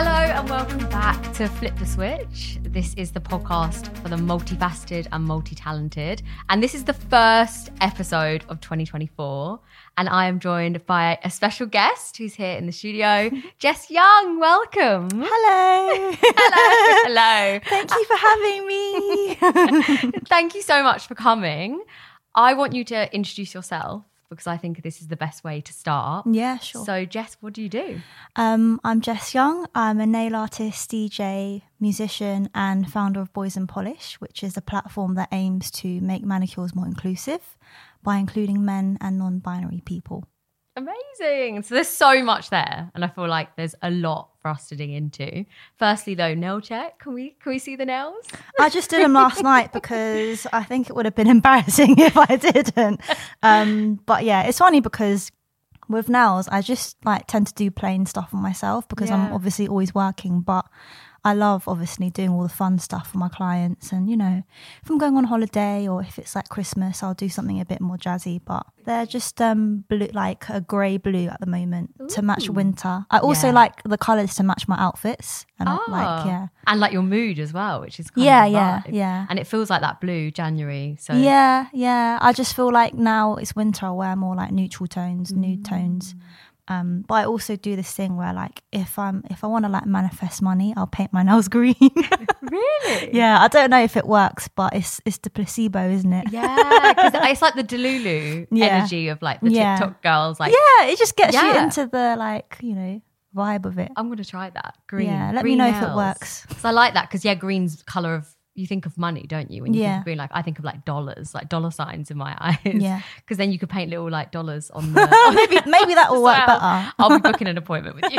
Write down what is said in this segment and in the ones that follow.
Hello and welcome back to Flip the Switch. This is the podcast for the multifaceted and multi-talented, and this is the first episode of 2024. And I am joined by a special guest who's here in the studio, Jess Young. Welcome. Hello. Hello. Hello. Thank you for having me. Thank you so much for coming. I want you to introduce yourself because I think this is the best way to start. yeah, sure. So, Jess, what do you do? um, I'm Jess Young. I'm a nail artist, DJ, musician, and founder of Boys In Polish, which is a platform that aims to make manicures more inclusive by including men and non binary people. Amazing. So there's so much there, and I feel like there's a lot for us to dig into. Firstly, though, nail check. Can we can we see the nails? I just did them last night because I think it would have been embarrassing if I didn't. Um, but yeah, it's funny because with nails, I just like tend to do plain stuff on myself because Yeah. I'm obviously always working, but I love obviously doing all the fun stuff for my clients. And you know, if I'm going on holiday or if it's like Christmas, I'll do something a bit more jazzy. But they're just um blue, like a grey blue at the moment to match winter. I also Yeah. like the colours to match my outfits. And Ah. like yeah. and like your mood as well, which is kind Yeah, yeah, yeah. And it feels like that blue January. So Yeah, yeah. I just feel like now it's winter, I wear more like neutral tones, nude tones. Um, but I also do this thing where like if I'm if I want to like manifest money, I'll paint my nails green. really, yeah, I don't know if it works, but it's it's the placebo, isn't it? yeah, because it's like the Delulu Yeah. energy of like the Yeah. TikTok girls. Like, Yeah, it just gets you into the like you know vibe of it. I'm gonna try that green. Yeah, let me green know if it works. So I like that because yeah, green's color of you think of money, don't you? When you think of green, like I think of like dollars, like dollar signs in my eyes. Yeah. because then you could paint little like dollars on the. maybe maybe that will work well. better. I'll be booking an appointment with you.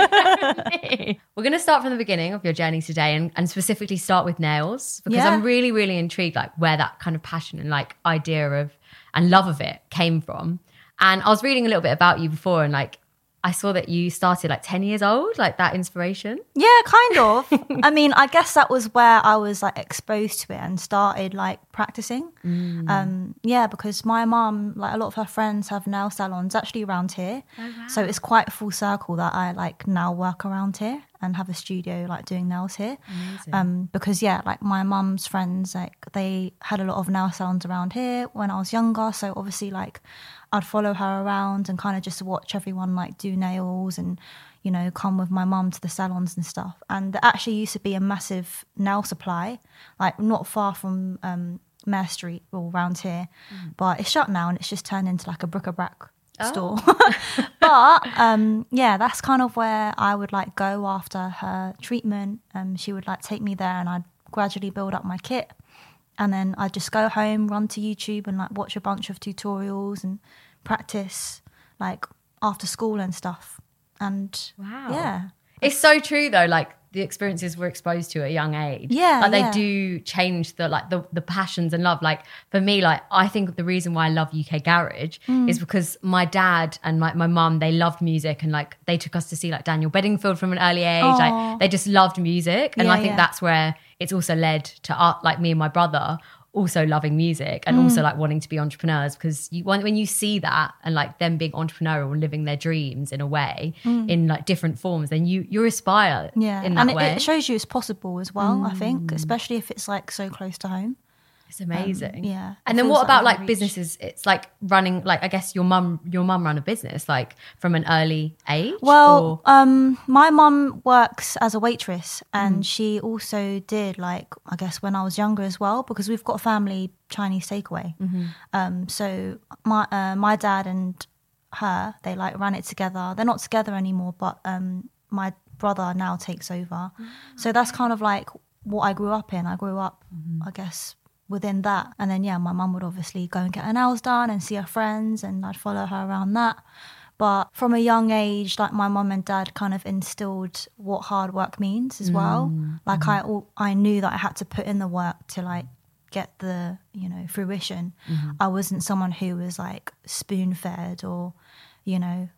We're going to start from the beginning of your journey today and, and specifically start with nails because Yeah. I'm really, really intrigued like where that kind of passion and like idea of and love of it came from. And I was reading a little bit about you before and like I saw that you started like 10 years old, like that inspiration. Yeah, kind of. I mean, I guess that was where I was like exposed to it and started like practicing. Um, yeah, because my mum, like a lot of her friends have nail salons actually around here. So it's quite full circle that I like now work around here and have a studio like doing nails here. Um, because yeah, like my mum's friends, like they had a lot of nail salons around here when I was younger. So obviously, like I'd follow her around and kind of just watch everyone like do nails and you know come with my mum to the salons and stuff. And there actually used to be a massive nail supply, like not far from um, Mare Street or around here, but it's shut now and it's just turned into like a bric-a-brac store. but um, yeah, that's kind of where I would like go after her treatment. Um, she would like take me there, and I'd gradually build up my kit, and then I'd just go home, run to YouTube, and like watch a bunch of tutorials and practice like after school and stuff. And Wow. yeah, It's so true though, like the experiences we're exposed to at a young age. Yeah, Like they yeah. do change the like the, the passions and love. Like for me, like I think the reason why I love UK Garage Mm. is because my dad and my, my mum, they loved music and like they took us to see like Daniel Bedingfield from an early age. Aw. Like they just loved music. And Yeah, I think yeah. that's where it's also led to art like me and my brother also loving music and Mm. also like wanting to be entrepreneurs because you when, when you see that and like them being entrepreneurial and living their dreams in a way in like different forms then you you aspire Mm. yeah, in that and it, way it shows you it's possible as well. I think, especially if it's like so close to home. It's amazing yeah, it and then what about like reach. businesses it's like running like i guess your mum your mum ran a business like from an early age Well, um, my mum works as a waitress, and Mm. she also did like I guess when I was younger as well, because we've got a family Chinese takeaway. Mm-hmm. Um, so my uh, my dad and her they like ran it together. They're not together anymore, but um, my brother now takes over. So that's kind of like what I grew up in. I grew up, I guess. Within that, and then yeah, my mum would obviously go and get her nails done and see her friends, and I'd follow her around that. But from a young age, like my mum and dad kind of instilled what hard work means as well. Mm, like mm. I, I knew that I had to put in the work to like get the you know fruition. Mm-hmm. I wasn't someone who was like spoon fed or you know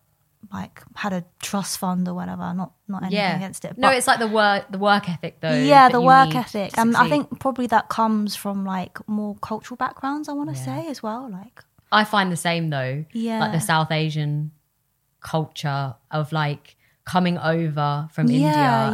like had a trust fund or whatever. Not not anything yeah against it. no it's like the work the work ethic though yeah, the work ethic. Um, I think probably that comes from like more cultural backgrounds. I want to Yeah. say as well. Like I find the same though. Yeah. Like the South Asian culture of like coming over from Yeah, India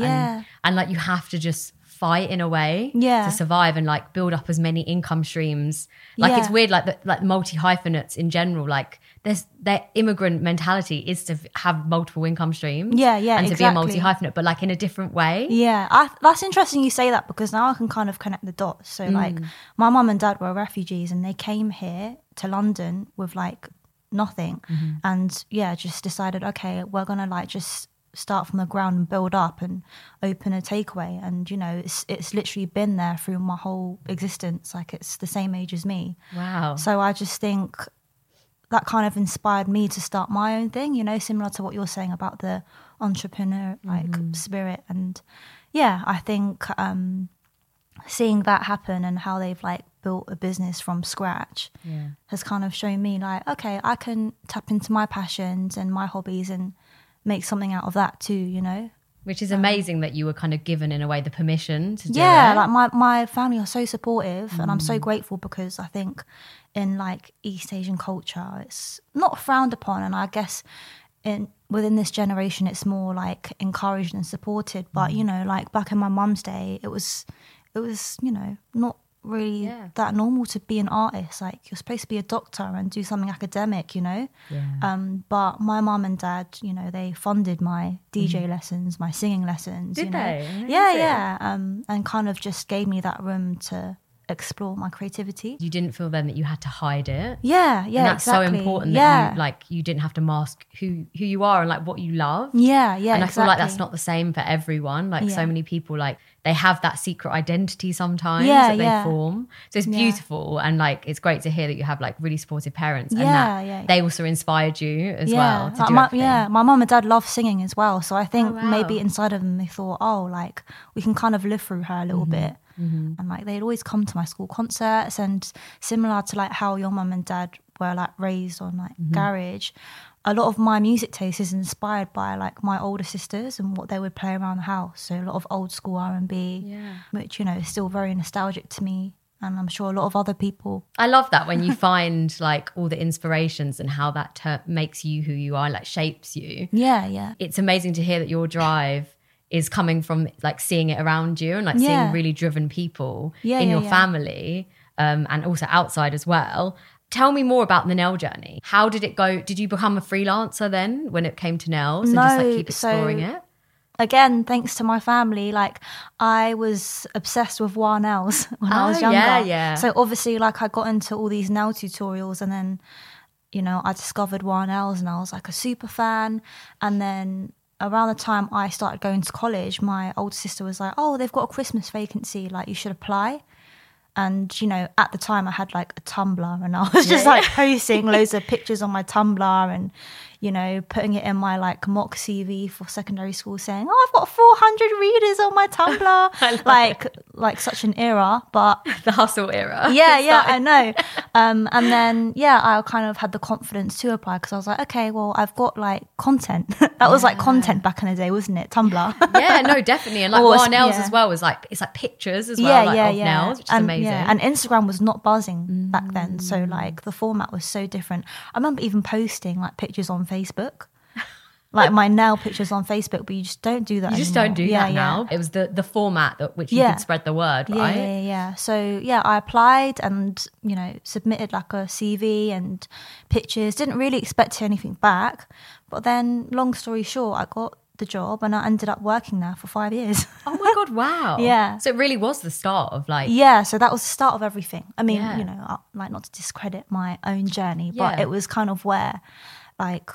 yeah. and and like you have to just fight in a way Yeah. to survive and like build up as many income streams. Like Yeah. it's weird, like the like multi hyphenates in general, like there's their immigrant mentality is to have multiple income streams. Yeah, yeah, And to exactly. be a multi hyphenate, but like in a different way. Yeah, I, that's interesting you say that because now I can kind of connect the dots. So, like, mm. my mum and dad were refugees and they came here to London with like nothing. Mm-hmm. And yeah, just decided, okay, we're going to like just start from the ground and build up and open a takeaway. And, you know, it's, it's literally been there through my whole existence. Like, it's the same age as me. Wow. So I just think that kind of inspired me to start my own thing, you know, similar to what you're saying about the entrepreneur like spirit. And yeah, I think um, seeing that happen and how they've like built a business from scratch Yeah. has kind of shown me like, okay, I can tap into my passions and my hobbies and make something out of that too, you know? Which is amazing that you were kind of given in a way the permission to do yeah like my, my family are so supportive and i'm Mm. so grateful because i think in like east asian culture it's not frowned upon and i guess in within this generation it's more like encouraged and supported but Mm. you know like back in my mum's day it was it was you know not really Yeah. that normal to be an artist like you're supposed to be a doctor and do something academic you know Yeah. um, but my mom and dad, you know, they funded my DJ lessons, my singing lessons. Mm-hmm. Did you know. they? Yeah, yeah. Um, and kind of just gave me that room to explore my creativity. you didn't feel then that you had to hide it. Yeah, yeah. and that's exactly. so important Yeah, you like you didn't have to mask who who you are and like what you love. yeah, yeah. and I feel like that's not the same for everyone. Like Yeah. so many people, like they have that secret identity sometimes Yeah, that they yeah. form. So it's beautiful, and like it's great to hear that you have like really supportive parents, and Yeah, that yeah. they also inspired you as well to like do my, yeah, my mom and dad love singing as well. So I think Oh, wow. maybe inside of them they thought, oh, like we can kind of live through her a little Mm-hmm. bit. And like they'd always come to my school concerts and similar to like how your mum and dad were like raised on like Mm-hmm. garage. A lot of my music taste is inspired by like my older sisters and what they would play around the house. So a lot of old school R and B, which you know is still very nostalgic to me, and I'm sure a lot of other people. I love that when you find like all the inspirations and how that ter- makes you who you are, like shapes you. Yeah, yeah, It's amazing to hear that your drive is coming from like seeing it around you and like Yeah. seeing really driven people Yeah, in yeah, your family um, and also outside as well. Tell me more about the nail journey. How did it go? Did you become a freelancer then when it came to nails and just like No, keep so- exploring it? again, thanks to my family, like I was obsessed with WAH Nails when I was Oh, younger. yeah, yeah. So obviously, like I got into all these nail tutorials, and then, you know, I discovered WAH Nails, and I was like a super fan. And then around the time I started going to college, my older sister was like, "Oh, they've got a Christmas vacancy. Like you should apply." And you know, at the time, I had like a Tumblr, and I was just Yeah. like posting loads of pictures on my Tumblr, and you know, putting it in my like mock CV for secondary school, saying, "Oh, I've got 400 readers on my Tumblr." like, like such an era, but The hustle era. yeah, It yeah, I know. Um, and then yeah, I kind of had the confidence to apply because I was like, okay, well, I've got like content. that was like content back in the day, wasn't it? Tumblr. yeah, no, definitely. And like Or nails yeah. as well was like it's like pictures as well, like of nails, which is and, amazing. Yeah, and Instagram was not buzzing back then, so Mm. like the format was so different. I remember even posting like pictures on Facebook, like my nail pictures on Facebook, but you just don't do that. you just anymore. don't do yeah, that yeah. now. It was the the format that which you Yeah. could spread the word, Yeah, right? yeah, yeah, yeah. So yeah, I applied and you know submitted like a CV and pictures. Didn't really expect anything back, but then long story short, I got the job and I ended up working there for five years. Oh my god, wow. Yeah. So it really was the start of like yeah, so that was the start of everything. I mean, Yeah. you know, like not to discredit my own journey, but it was kind of where like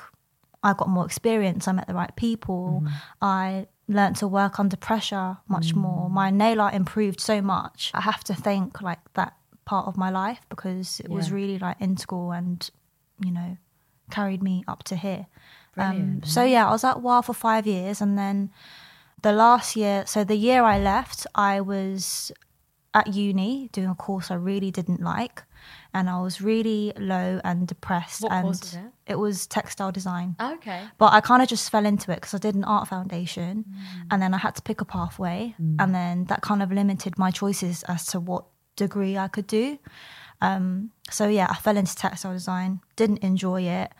I got more experience. I met the right people. Mm-hmm. I learned to work under pressure much more. Mm. My nail art improved so much. I have to thank like that part of my life because it was really like integral and you know carried me up to here. Um, so yeah, I was at WAH for five years, and then the last year, so the year I left, I was at uni doing a course I really didn't like, and I was really low and depressed. What and was it? It was textile design. Okay. But I kind of just fell into it because I did an art foundation and then I had to pick a pathway. And then that kind of limited my choices as to what degree I could do. Um, so yeah, I fell into textile design, didn't enjoy it,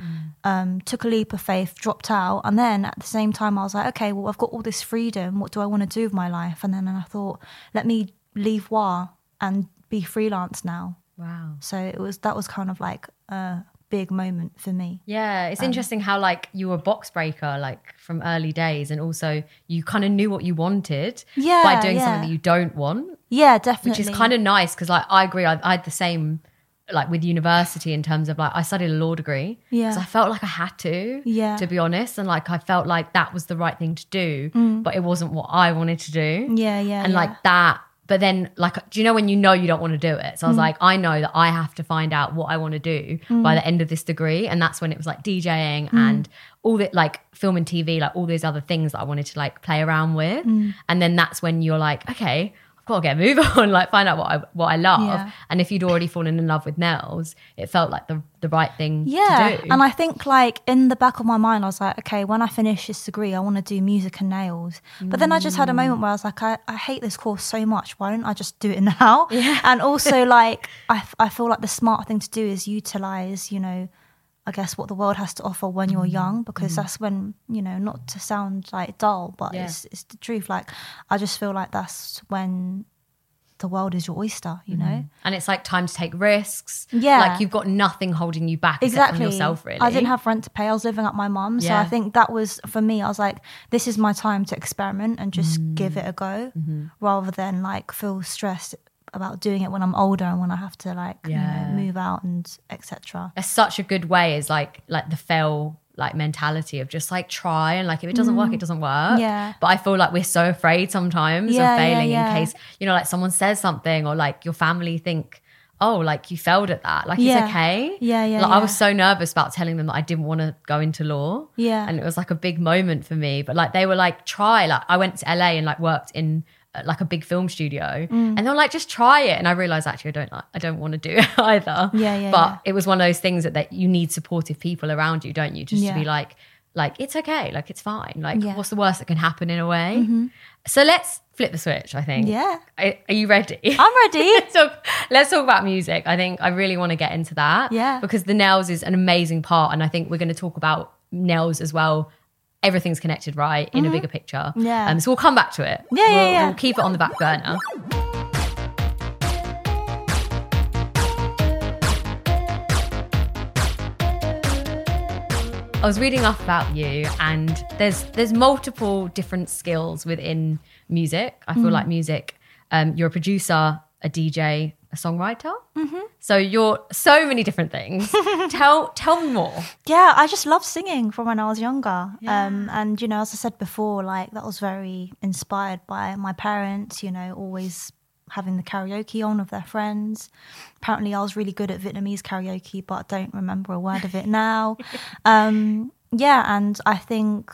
um, took a leap of faith, dropped out, and then at the same time I was like, okay, well I've got all this freedom. What do I want to do with my life? And then I thought, let me leave WAH and be freelance now. Wow. So it was that was kind of like a big moment for me. Yeah, it's interesting how like you were a box breaker like from early days, and also you kind of knew what you wanted yeah, by doing yeah. something that you don't want, Yeah, definitely. which is kind of nice because like I agree. I, I had the same like with university in terms of like I studied a law degree Yeah. I felt like I had to, Yeah. to be honest, and like I felt like that was the right thing to do, but it wasn't what I wanted to do. Mm. Yeah, yeah, and yeah. like that. But then, like, do you know when you know you don't want to do it? So I Mm. was like, I know that I have to find out what I want to do by the end of this degree, and that's when it was like DJing Mm. and all the like film and TV, like all those other things that I wanted to like play around with. Mm. And then that's when you're like, okay, I've got to get a move on, like find out what I what I love. Yeah. And if you'd already fallen in love with nails, it felt like the the right thing yeah to do. and i think like in the back of my mind i was like okay when i finish this degree i want to do music and nails but then i just had a moment where i was like i, I hate this course so much why don't i just do it now and also like I, I feel like the smart thing to do is utilize you know i guess what the world has to offer when you're young because that's when you know not to sound like dull but Yeah. it's, it's the truth like i just feel like that's when the world is your oyster you know and it's like time to take risks. Yeah. Like you've got nothing holding you back exactly from yourself, really. i didn't have rent to pay i was living at my mum's so i think that was for me i was like this is my time to experiment and just Mm. give it a go Mm-hmm. rather than like feel stressed about doing it when i'm older and when i have to like Yeah. you know move out and etc That's such a good way is like like the fail like mentality of just like try and like if it doesn't work, it doesn't work. Mm. Yeah. But I feel like we're so afraid sometimes Yeah, of failing yeah. in case, you know, like someone says something or like your family think, oh, like you failed at that. Like Yeah. it's okay. Yeah, yeah, Like I was so nervous about telling them that I didn't want to go into law. Yeah. And it was like a big moment for me. But like they were like, try. Like I went to LA and like worked in like a big film studio Mm. and they were like just try it and i realized actually i don't like i don't want to do it either Yeah, yeah, but yeah. it was one of those things that, that you need supportive people around you don't you just to be like like it's okay like it's fine like Yeah. Mm-hmm. what's the worst that can happen in a way so let's flip the switch i think Yeah. are, are you ready i'm ready let's, talk, let's talk about music i think i really want to get into that Yeah. because the nails is an amazing part and i think we're going to talk about nails as well everything's connected right in a bigger picture Mm-hmm. Yeah. um, so we'll come back to it Yeah, yeah, we'll, yeah. we'll keep it on the back burner I was reading up about you, and there's there's multiple different skills within music. I feel like music. Um, you're a producer, a DJ, a songwriter. Mm-hmm. So you're so many different things. tell tell me more. Yeah, I just love singing from when I was younger. Yeah. Um, and, you know, as I said before, like that was very inspired by my parents, you know, always having the karaoke on with their friends. Apparently, I was really good at Vietnamese karaoke, but I don't remember a word of it now. um, yeah, and I think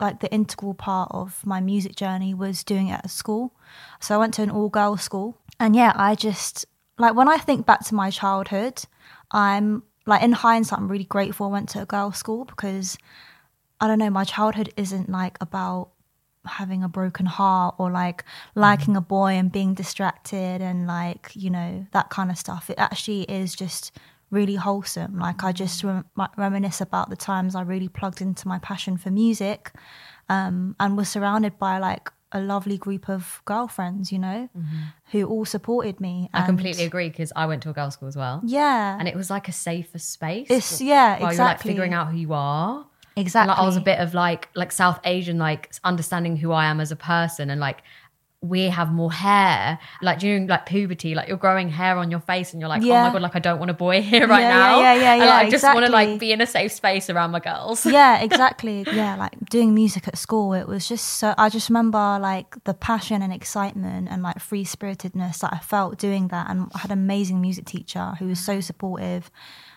like the integral part of my music journey was doing it at school. So I went to an all girls school. And yeah, I just like when I think back to my childhood, I'm like in hindsight, I'm really grateful I went to a girls' school because I don't know, my childhood isn't like about having a broken heart or like mm-hmm. liking a boy and being distracted and like, you know, that kind of stuff. It actually is just really wholesome. Like, I just rem- reminisce about the times I really plugged into my passion for music um, and was surrounded by like a lovely group of girlfriends, you know, who all supported me. I completely agree because I went to a girls' school as well, Yeah. and it was like a safer space. It's- yeah, while you're like exactly. figuring out who you are. exactly. And, like, I was a bit of like like South Asian, like understanding who I am as a person, and like we have more hair. Like during like puberty, like you're growing hair on your face, and you're like, oh my god, like I don't want a boy here right Yeah, yeah, now. yeah, yeah, And, yeah, I just want to like be in a safe space around my girls. yeah, exactly. Yeah, like doing music at school, it was just so. I just remember like the passion and excitement and like free spiritedness that I felt doing that. And I had an amazing music teacher who was so supportive.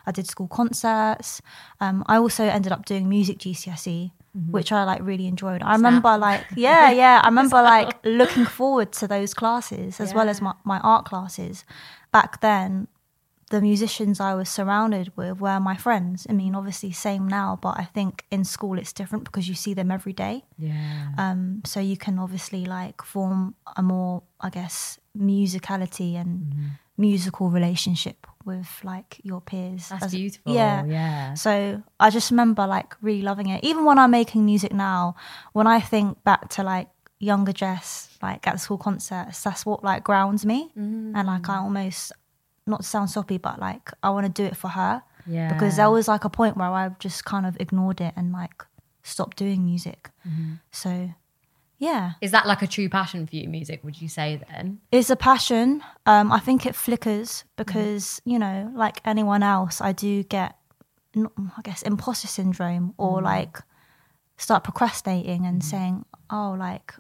I did school concerts. Um, I also ended up doing music GCSE. Which I like really enjoyed. I remember like yeah yeah I remember like looking forward to those classes as well as my, my art classes. Back then, the musicians I was surrounded with were my friends. I mean, obviously, same now, but I think in school it's different because you see them every day. Yeah. Um, so you can obviously like form a more, I guess, musicality and musical relationship with like your peers. That's As- beautiful. Yeah. Yeah. So I just remember like really loving it. Even when I'm making music now, when I think back to like younger Jess, like at the school concerts, that's what like grounds me. And like I mm. almost, not to sound soppy, but like I want to do it for her. Yeah. Because there was like a point where I just kind of ignored it and like stopped doing music. Mm-hmm. So yeah. Is that like a true passion for you, music, would you say then? It's a passion. Um, I think it flickers mm-hmm. because, you know, like anyone else, I do get, I guess, imposter syndrome or mm. like start procrastinating and mm-hmm. saying, oh, like,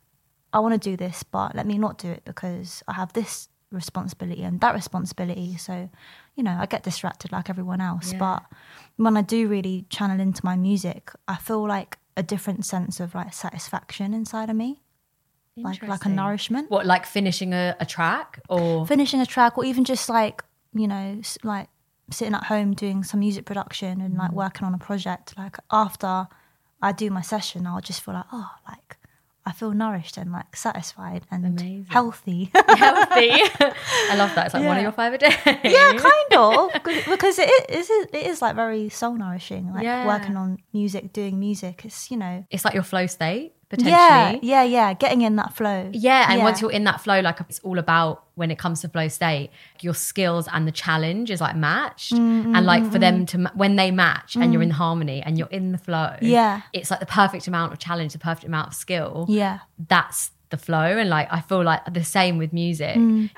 I want to do this, but let me not do it because I have this responsibility and that responsibility. So, you know, I get distracted like everyone else. Yeah. But when I do really channel into my music, I feel like a different sense of like satisfaction inside of me, like like a nourishment What, like finishing a, a track or? finishing a track or even just like you know like sitting at home doing some music production and Mm. like working on a project like after i do my session i'll just feel like oh like i feel nourished and like satisfied and Amazing. healthy healthy. I love that. It's like one of your five a day. yeah kind of because- because it is it is like very soul nourishing like Yeah. working on music doing music it's you know It's like your flow state, potentially. yeah yeah yeah getting in that flow Yeah, and once you're in that flow, like it's all about when it comes to flow state, your skills and the challenge is like matched, Mm, mm and like for mm, them mm. to when they match and you're in harmony and you're in the flow, Yeah. it's like the perfect amount of challenge, the perfect amount of skill. yeah That's the flow, and like I feel like the same with music.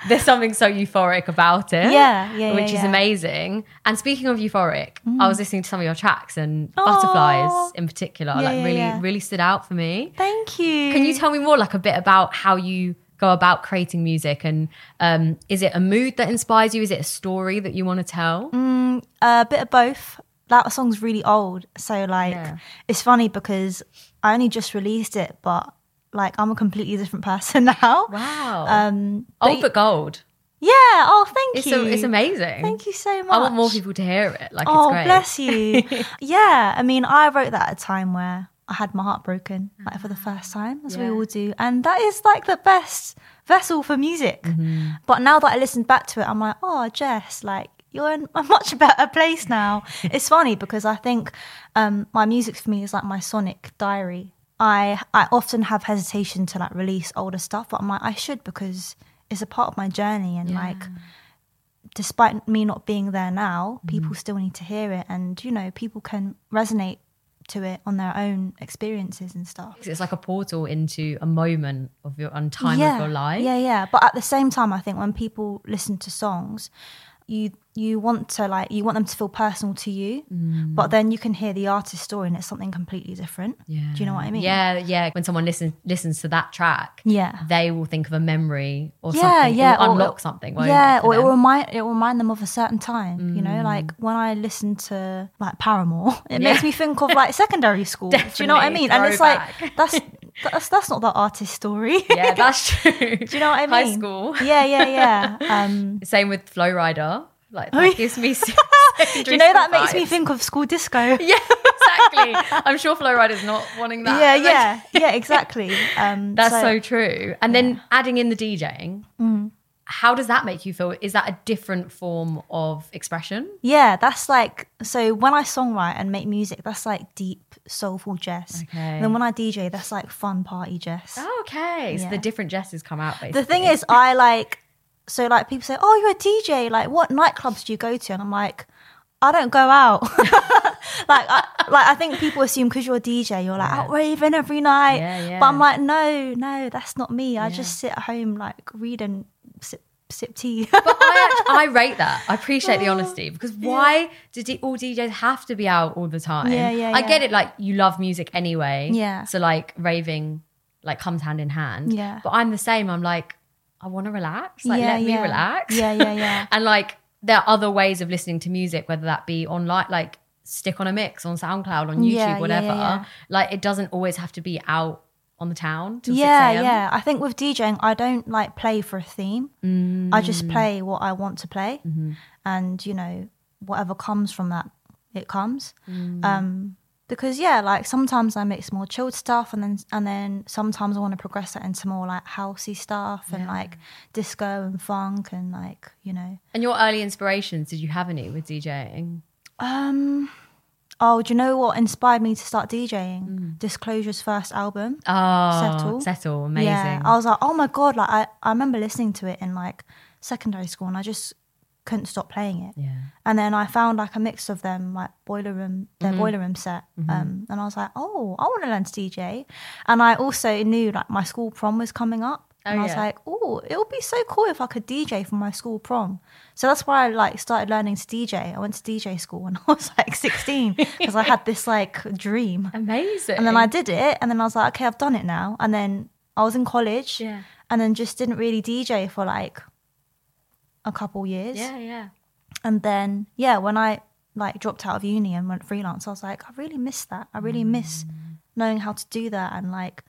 There's something so euphoric about it, Mm. Yeah, yeah, which yeah, is yeah. amazing. And speaking of euphoric, I was listening to some of your tracks and Aw. butterflies in particular, Yeah, like really, really stood out for me. thank you Can you tell me more, like a bit about how you go about creating music, and um, is it a mood that inspires you? Is it a story that you want to tell? Mm. a bit of both. That song's really old, so like it's funny because I only just released it, but like I'm a completely different person now. Wow, Um, but old but gold. yeah. Oh, thank It's you. a, it's amazing. Thank you so much. I want more people to hear it. Like Oh, it's great. bless you. yeah, I mean, I wrote that at a time where I had my heart broken, like for the first time, as Yeah. we all do, and that is like the best vessel for music. Mm-hmm. But now that I listened back to it, I'm like, oh, Jess, like you're in a much better place now. it's funny because I think um, my music for me is like my sonic diary. I I often have hesitation to like release older stuff, but I'm like I should because it's a part of my journey and like despite me not being there now, people mm-hmm. still need to hear it, and you know, people can resonate to it on their own experiences and stuff. It's like a portal into a moment of your on time of your life. Yeah, yeah. But at the same time, I think when people listen to songs, you you want to like you want them to feel personal to you, Mm. but then you can hear the artist's story and it's something completely different. Yeah. Do you know what I mean? Yeah, yeah. When someone listens listens to that track, Yeah. they will think of a memory or yeah, something. yeah, It will unlock it- something. Yeah, it, or it will remind it will remind them of a certain time. You Mm. know, like when I listen to like Paramore, it Yeah. makes me think of like secondary school. Do you know what I mean? And it's like that's that's that's not the artist story. yeah, that's true. Do you know what I mean? High school. Yeah, yeah, yeah. Um, Same with Flo Rida. Like Oh, that yeah. gives me. do you know that makes me think of school disco? Yeah, exactly. I'm sure Flo Rida's not wanting that. yeah, yeah, yeah, exactly. Um, That's so, true. And then adding in the DJing, Mm-hmm. How does that make you feel? Is that a different form of expression? Yeah, that's like so when I songwrite and make music, that's like deep, soulful Jess. Okay. And then when I DJ, that's like fun party Jess. Okay, so the different Jesses come out basically. The thing is, I like so like people say, "Oh, you're a DJ. Like, what nightclubs do you go to?" And I'm like, I don't go out. like, I, like I think people assume because you're a DJ, you're like Yeah. out raving every night. Yeah, yeah. But I'm like, no, no, that's not me. I Yeah. just sit at home, like read and sip, tea. But I, act- I rate that. I appreciate the honesty because why do D- all DJs have to be out all the time? Yeah, yeah, I yeah. get it. Like you love music anyway. Yeah. So like raving, like comes hand in hand. Yeah. But I'm the same. I'm like, I want to relax. Like Yeah, let me relax. Yeah, yeah, yeah. and like there are other ways of listening to music, whether that be online, like stick on a mix on SoundCloud, on YouTube, Yeah, yeah, whatever. yeah. Like it doesn't always have to be out on the town till yeah, 6 yeah. I think with DJing, I don't like play for a theme. I just Mm. play what I want to play, Mm-hmm. and you know whatever comes from that, it comes. Mm. Um, because yeah, like sometimes I mix more chilled stuff, and then and then sometimes I want to progress that into more like housey stuff and like disco and funk and like you know. And your early inspirations, did you have any with DJing? Um. Oh, do you know what inspired me to start DJing? Disclosure's first album. Oh, Settle. Settle, amazing. Yeah, I was like, oh my god! Like I, I remember listening to it in like secondary school, and I just couldn't stop playing it. yeah. And then I found like a mix of them, like boiler room, their Mm-hmm. boiler room set. Um, and I was like, oh, I want to learn to DJ. And I also knew like my school prom was coming up. Oh, and I was yeah. like, oh, it would be so cool if I could DJ for my school prom. So that's why I like started learning to DJ. I went to DJ school when I was like 16 because I had this like dream. Amazing. And then I did it. And then I was like, okay, I've done it now. And then I was in college Yeah. and then just didn't really DJ for like a couple years. Yeah, yeah. And then, yeah, when I like dropped out of uni and went freelance, I was like, I really miss that. I really miss mm. knowing how to do that and like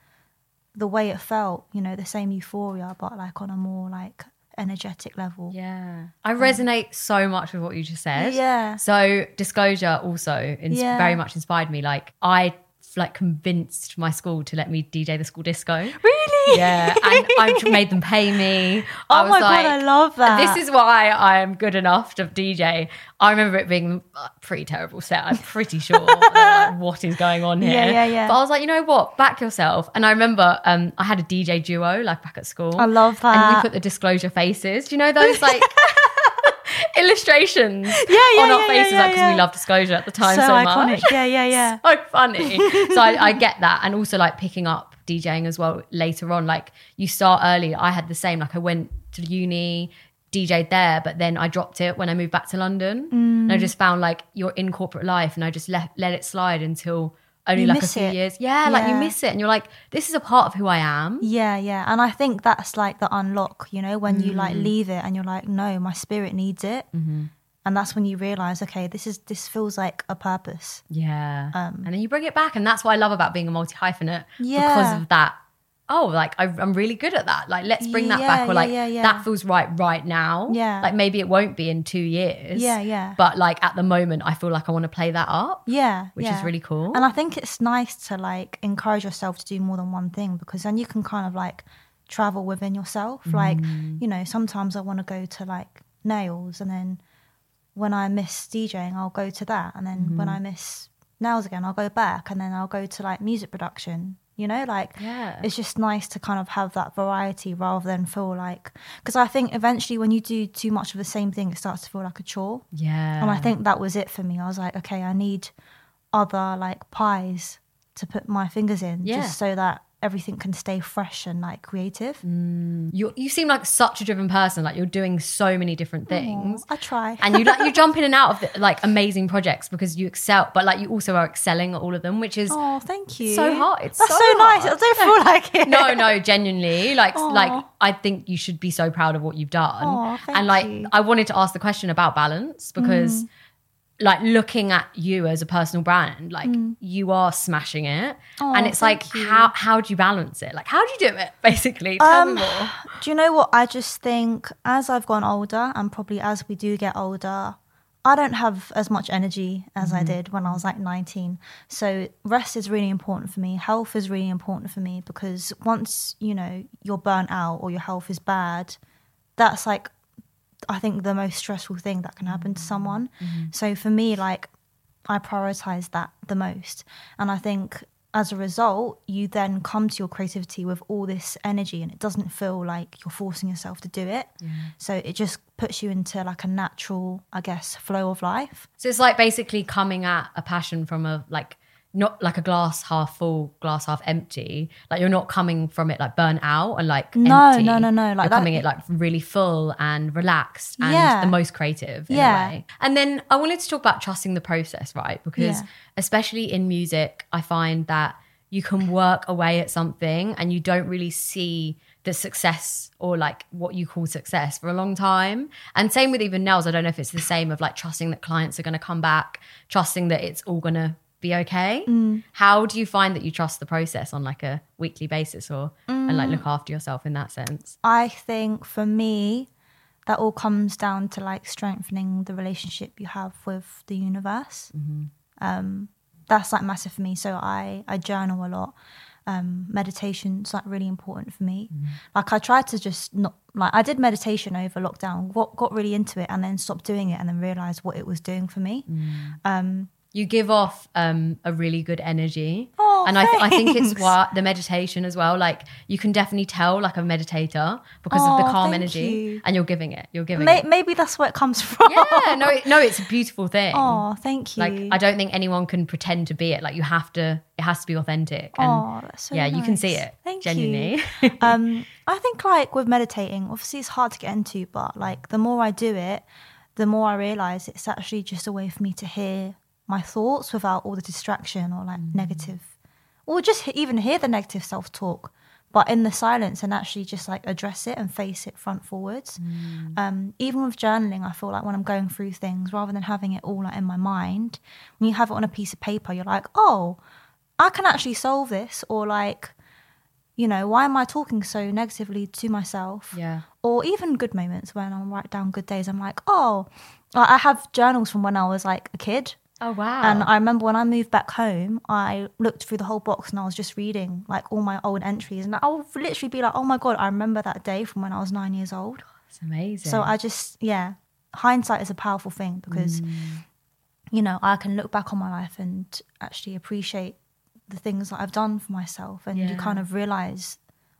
the way it felt, you know, the same euphoria, but like on a more like energetic level. Yeah. I um, resonate so much with what you just said. Yeah. So disclosure also ins- Yeah. very much inspired me. Like I like convinced my school to let me DJ the school disco. Really? Yeah, and I made them pay me. Oh my like, God, I love that. This is why I am good enough to DJ. I remember it being a pretty terrible set. I'm pretty sure. like, what is going on here? Yeah, yeah, yeah. But I was like, you know what? Back yourself. And I remember um, I had a DJ duo like back at school. I love that. And we put the disclosure faces. Do you know those like illustrations Yeah, yeah, on our yeah, faces? yeah, like, because yeah. we love disclosure at the time so so, iconic. much. Yeah, yeah, yeah. so funny. so I, I get that, and also like picking up DJing as well later on. Like you start early. I had the same. Like I went to uni, DJ'd there, but then I dropped it when I moved back to London, and I Mm. just found like you're in corporate life, and I just let let it slide until only You like a few it. years. Yeah, like you miss it, and you're like, this is a part of who I am. Yeah, yeah. And I think that's like the unlock, you know, when you Mm. like leave it and you're like, no, my spirit needs it. Mm-hmm. And that's when you realize, okay, this is this feels like a purpose. Yeah. Um, and then you bring it back. And that's what I love about being a multi hyphenate Yeah. because of that. Oh, like I, I'm really good at that. Like, let's bring that Yeah, back. Or like, yeah, yeah. that feels right right now. Yeah. Like, maybe it won't be in two years. Yeah, yeah. But like at the moment, I feel like I want to play that up. Yeah, Which is really cool. And I think it's nice to like encourage yourself to do more than one thing because then you can kind of like travel within yourself. Like, Mm. you know, sometimes I want to go to like nails and then when I miss DJing, I'll go to that. And then when Mm-hmm. I miss nails again, I'll go back and then I'll go to like music production. You know, like Yeah. it's just nice to kind of have that variety rather than feel like because I think eventually when you do too much of the same thing, it starts to feel like a chore. Yeah. And I think that was it for me. I was like, okay, I need other like pies to put my fingers in Yeah. just so that everything can stay fresh and like creative. you you seem like such a driven person. Like you're doing so many different things. I try. and you like you jump in and out of the, like amazing projects because you excel, but like you also are excelling at all of them, which is oh, thank you. so hard. It's That's so so, nice. I don't feel like it. no, no, genuinely, like Aw. like I think you should be so proud of what you've done. Aw, thank and like you. Mm. I wanted to ask the question about balance because like looking at you as a personal brand, like you are smashing it. Aw, and it's like Mm. you. how how do you balance it? Like how do you do it basically? Tell me Um, more. Do you know what? I just think as I've gone older, and probably as we do get older, I don't have as much energy as I did when I was like 19. So rest is really important for me. Health is really important for me because once, you know, you're burnt out or your health is bad, that's like I think the most stressful thing that can happen to someone. Mm-hmm. So for me, like I prioritize that the most. And I think as a result, you then come to your creativity with all this energy and it doesn't feel like you're forcing yourself to do it. So it just puts you into like a natural, I guess, flow of life. So it's like basically coming at a passion from a like not like a glass half full, glass half empty. Like you're not coming from it like burnt out and like No, empty. no, no, no, like you're that- coming it like really full and relaxed and Yeah. the most creative. In Yeah. A way. And then I wanted to talk about trusting the process, right? Because Yeah. especially in music, I find that you can work away at something and you don't really see the success or like what you call success for a long time. And same with even nails. I don't know if it's the same of like trusting that clients are going to come back, trusting that it's all going to be okay. Mm. How do you find that you trust the process on like a weekly basis or and like Mm. look after yourself in that sense? I think for me, that all comes down to like strengthening the relationship you have with the universe. Um, that's like massive for me. So I I journal a lot. Um, meditation's like really important for me. Like I tried to just not like I did meditation over lockdown, What got really into it, and then stopped doing it, and then realized what it was doing for me. Um, You give off um, a really good energy. Oh, and I, th- I think it's what the meditation as well. Like you can definitely tell like a meditator because of the Oh, calm energy you. and you're giving it. You're giving may, it. maybe that's where it comes from. Yeah, no, no, it's a beautiful thing. Oh, thank you. Like I don't think anyone can pretend to be it. Like you have to. It has to be authentic. And Oh, that's so yeah, you can see it. Thank genuinely. you. um, I think like with meditating, obviously it's hard to get into, but like the more I do it, the more I realize it's actually just a way for me to hear my thoughts without all the distraction or like negative, or just even hear the negative self talk, but in the silence and actually just like address it and face it front forwards. Um, even with journaling, I feel like when I'm going through things, rather than having it all like in my mind, when you have it on a piece of paper, you're like, oh, I can actually solve this, or like, you know, why am I talking so negatively to myself? yeah. Or even good moments when I write down good days, I'm like, oh, I have journals from when I was like a kid. Oh wow. And I remember when I moved back home, I looked through the whole box and I was just reading like all my old entries. And I'll literally be like, oh my God, I remember that day from when I was nine years old. Oh, it's amazing. So I just, yeah, hindsight is a powerful thing because, mm. you know, I can look back on my life and actually appreciate the things that I've done for myself. And you kind of realize,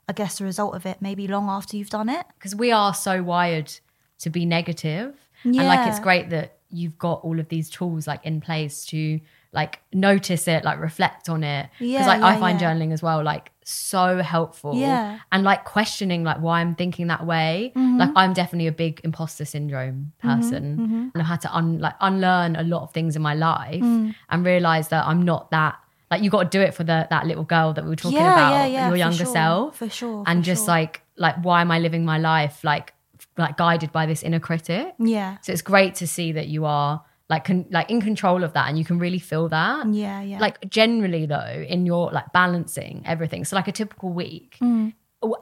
I guess, the result of it maybe long after you've done it. because we are so wired to be negative and like it's great that you've got all of these tools like in place to like notice it like reflect on it because Yeah, like i find yeah. journaling as well like so helpful Yeah. and like questioning like why i'm thinking that way Mm-hmm. like i'm definitely a big imposter syndrome person mm-hmm. and i've had to un- like unlearn a lot of things in my life Mm. and realize that i'm not that like you got to do it for the that little girl that we were talking Yeah, about yeah, yeah, your younger sure, self for sure, and for just sure. like like why am i living my life like like guided by this inner critic Yeah. so it's great to see that you are like con- like in control of that and you can really feel that Yeah, yeah. like generally though in your like balancing everything so like a typical week Mm.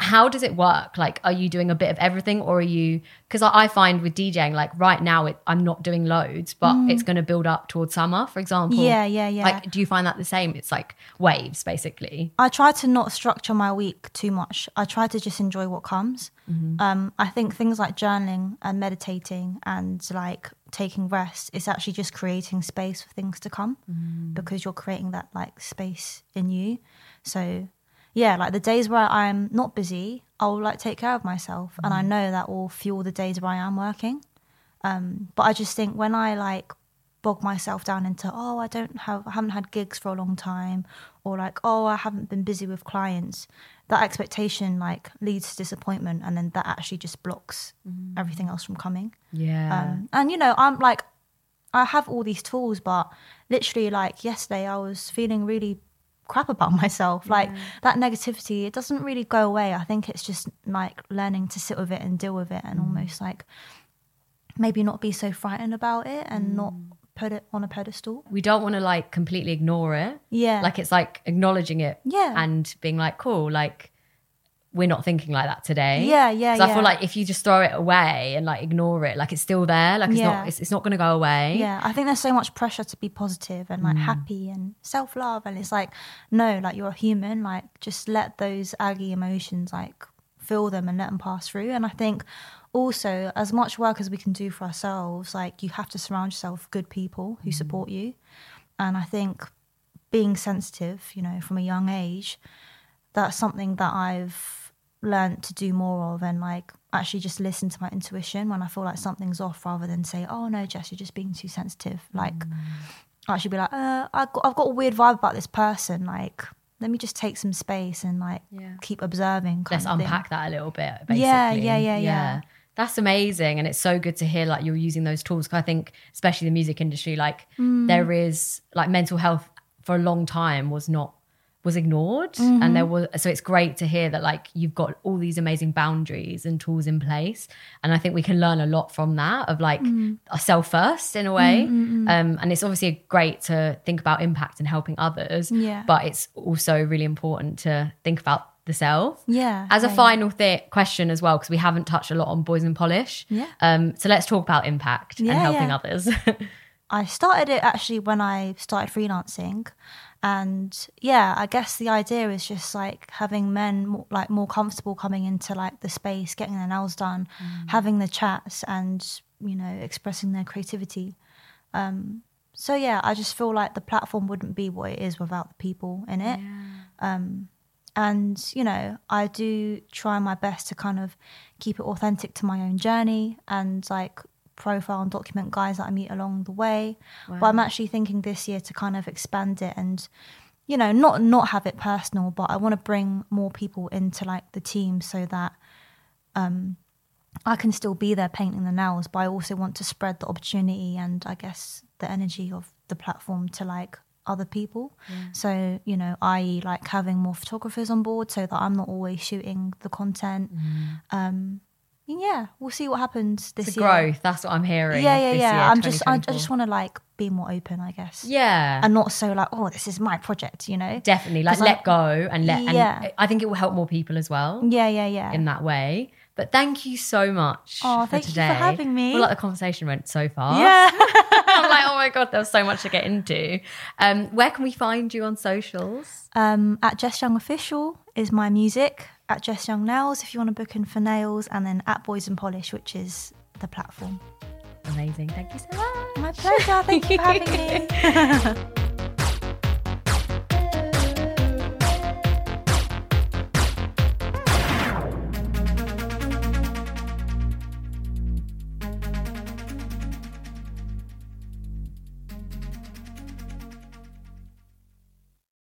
How does it work like are you doing a bit of everything or are you because I, find with djing like right now it, i'm not doing loads but it's going to build up towards summer for example Mm. Yeah, yeah, yeah. like do you find that the same it's like waves basically I try to not structure my week too much. I try to just enjoy what comes. Mm-hmm. Um, I think things like journaling and meditating and like taking rest is actually just creating space for things to come Mm. because you're creating that like space in you. So yeah, like the days where I'm not busy, I'll like take care of myself, and I Mm. know that will fuel the days where I am working. Um, but I just think when I like bog myself down into oh I don't have I haven't had gigs for a long time or like oh I haven't been busy with clients that expectation like leads to disappointment and then that actually just blocks everything else from coming yeah um, and you know I'm like I have all these tools but literally like yesterday I was feeling really crap about myself. Like that negativity it doesn't really go away. I think it's just like learning to sit with it and deal with it and mm. almost like maybe not be so frightened about it and mm. not put it on a pedestal. We don't want to like completely ignore it. Yeah. Like it's like acknowledging it Yeah. and being like cool like we're not thinking like that today Yeah, yeah, 'Cause i feel like if you just throw it away and like ignore it like it's still there like it's Yeah. not it's, it's not going to go away Yeah, I think there's so much pressure to be positive and like mm. happy and self love, and it's like, no, like you're a human. Like just let those aggy emotions like feel them and let them pass through. And I think also as much work as we can do for ourselves, like you have to surround yourself with good people who mm. support you. And I think being sensitive, you know, from a young age, that's something that I've learned to do more of and like actually just listen to my intuition when I feel like something's off rather than say, oh no, Jess, you're just being too sensitive. Like, I actually be like, uh, I've, got, I've got a weird vibe about this person. Like, let me just take some space and like Yeah. keep observing. Let's of thing. unpack that a little bit basically Yeah, yeah, yeah, yeah. that's amazing and it's so good to hear like you're using those tools 'Cause i think especially the music industry like Mm. there is like mental health for a long time was not was ignored Mm-hmm. and there was so it's great to hear that like you've got all these amazing boundaries and tools in place and i think we can learn a lot from that of like Mm-hmm. ourself first in a way um, and it's obviously great to think about impact and helping others Yeah. but it's also really important to think about the self Yeah. as a yeah, yeah. final thi- question as well because we haven't touched a lot on Boys In Polish Yeah. um so let's talk about impact and helping yeah. others I started it actually when I started freelancing, and yeah, I guess the idea is just like having men more, like more comfortable coming into like the space, getting their nails done, mm. having the chats, and you know expressing their creativity. Um, so yeah, I just feel like the platform wouldn't be what it is without the people in it. Yeah. Um, and you know, I do try my best to kind of keep it authentic to my own journey and like profile and document guys that I meet along the way. Wow. But I'm actually thinking this year to kind of expand it and you know, not not have it personal, but I want to bring more people into like the team so that um I can still be there painting the nails, but I also want to spread the opportunity and I guess the energy of the platform to like other people. Yeah. So, you know, i.e., like having more photographers on board so that I'm not always shooting the content. Mm. Um, yeah, we'll see what happens this year. Growth, that's what I'm hearing. Yeah, yeah, yeah. Year, I'm just, I, I just want to like be more open, I guess. Yeah, and not so like, oh, this is my project, you know. Definitely, like let I'm, go and let. Yeah, and I think it will help more people as well. Yeah, yeah, yeah. In that way. But thank you so much. Oh, thank today. you for having me. Well, like the conversation went so far. Yeah. I'm like, oh my god, there was so much to get into. Um, where can we find you on socials? Um, at Jess Young Official is my music at Jess Young Nails if you want to book in for nails, and then at Boys In Polish, which is the platform. Amazing. Thank you so much. My pleasure. Thank you for having me.